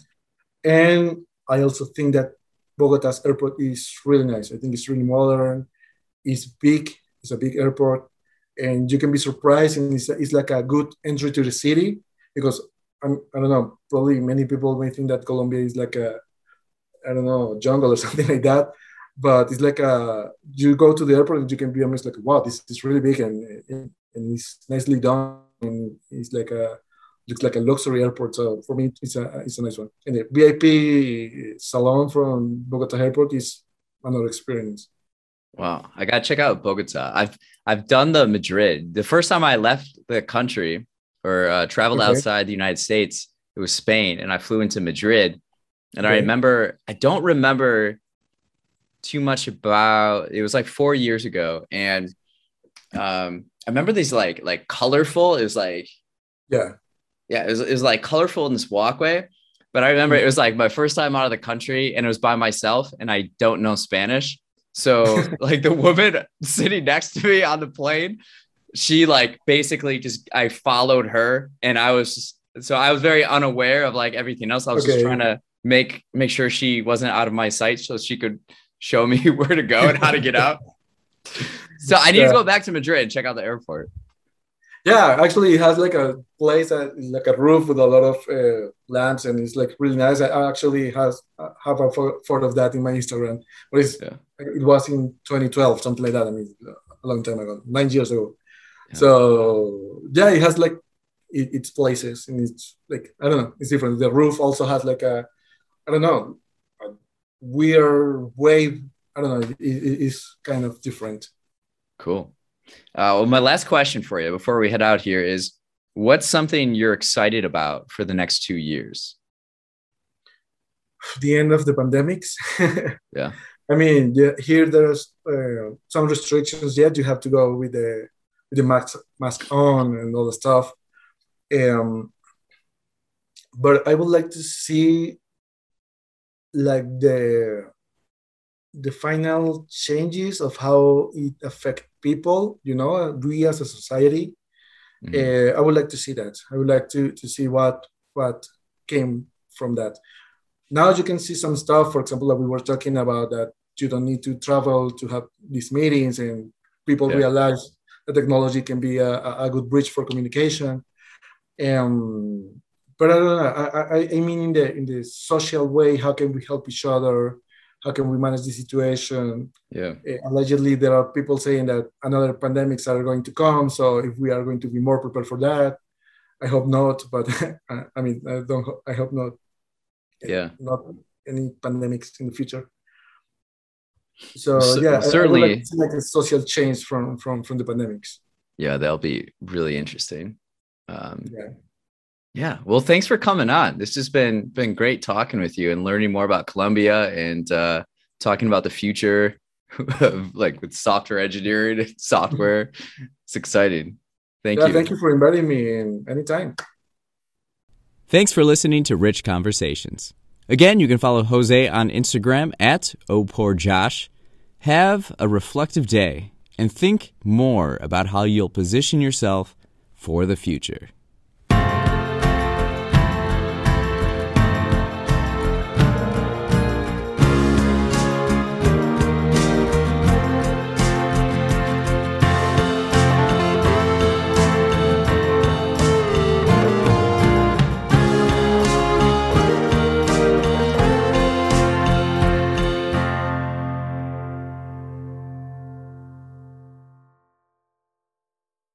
And I also think that Bogota's airport is really nice. I think it's really modern. It's big. It's a big airport, and you can be surprised. And it's, it's like a good entry to the city because I'm, I don't know. Probably many people may think that Colombia is like a I don't know jungle or something like that, but it's like a you go to the airport and you can be almost like wow, this is really big and and it's nicely done and it's like a looks like a luxury airport. So for me, it's a it's a nice one. And the VIP salon from Bogota Airport is another experience. Wow, I gotta check out Bogota. I've I've done the Madrid. The first time I left the country or uh, traveled okay. outside the United States, it was Spain, and I flew into Madrid. And okay. I remember, I don't remember too much about. It was like four years ago, and um, I remember these like like colorful. It was like yeah, yeah. It was it was like colorful in this walkway. But I remember it was like my first time out of the country, and it was by myself, and I don't know Spanish. So like the woman sitting next to me on the plane, she like basically just I followed her and I was just, so I was very unaware of like everything else. I was okay. just trying to make make sure she wasn't out of my sight so she could show me where to go and how to get out. so I need yeah. to go back to Madrid and check out the airport. Yeah, actually, it has like a place, like a roof with a lot of uh, lamps, and it's like really nice. I actually has have a photo of that in my Instagram, but it's, yeah. it was in 2012, something like that. I mean, a long time ago, nine years ago. Yeah. So yeah, it has like it, its places, and it's like I don't know, it's different. The roof also has like a, I don't know, weird way. I don't know, it, it is kind of different. Cool. Uh, well, my last question for you before we head out here is what's something you're excited about for the next two years? The end of the pandemics. yeah. I mean, yeah, here there's uh, some restrictions yet. You have to go with the with the mask mask on and all the stuff. Um, but I would like to see like the the final changes of how it affect people you know we as a society mm-hmm. uh, i would like to see that i would like to to see what what came from that now you can see some stuff for example that we were talking about that you don't need to travel to have these meetings and people yeah. realize that technology can be a, a good bridge for communication um, but I don't know. I, I, I mean, in the in the social way, how can we help each other? how can we manage the situation? Yeah. Uh, allegedly, there are people saying that another pandemics are going to come. So if we are going to be more prepared for that, I hope not. But I mean, I don't. I hope not. Yeah. Not any pandemics in the future. So, so yeah, certainly I, I like, like a social change from from from the pandemics. Yeah, that'll be really interesting. Um, yeah. Yeah. Well, thanks for coming on. This has been been great talking with you and learning more about Colombia and uh, talking about the future of like with software engineering and software. it's exciting. Thank yeah, you. Thank you for inviting me in anytime. Thanks for listening to Rich Conversations. Again, you can follow Jose on Instagram at OPoorJosh. Have a reflective day and think more about how you'll position yourself for the future.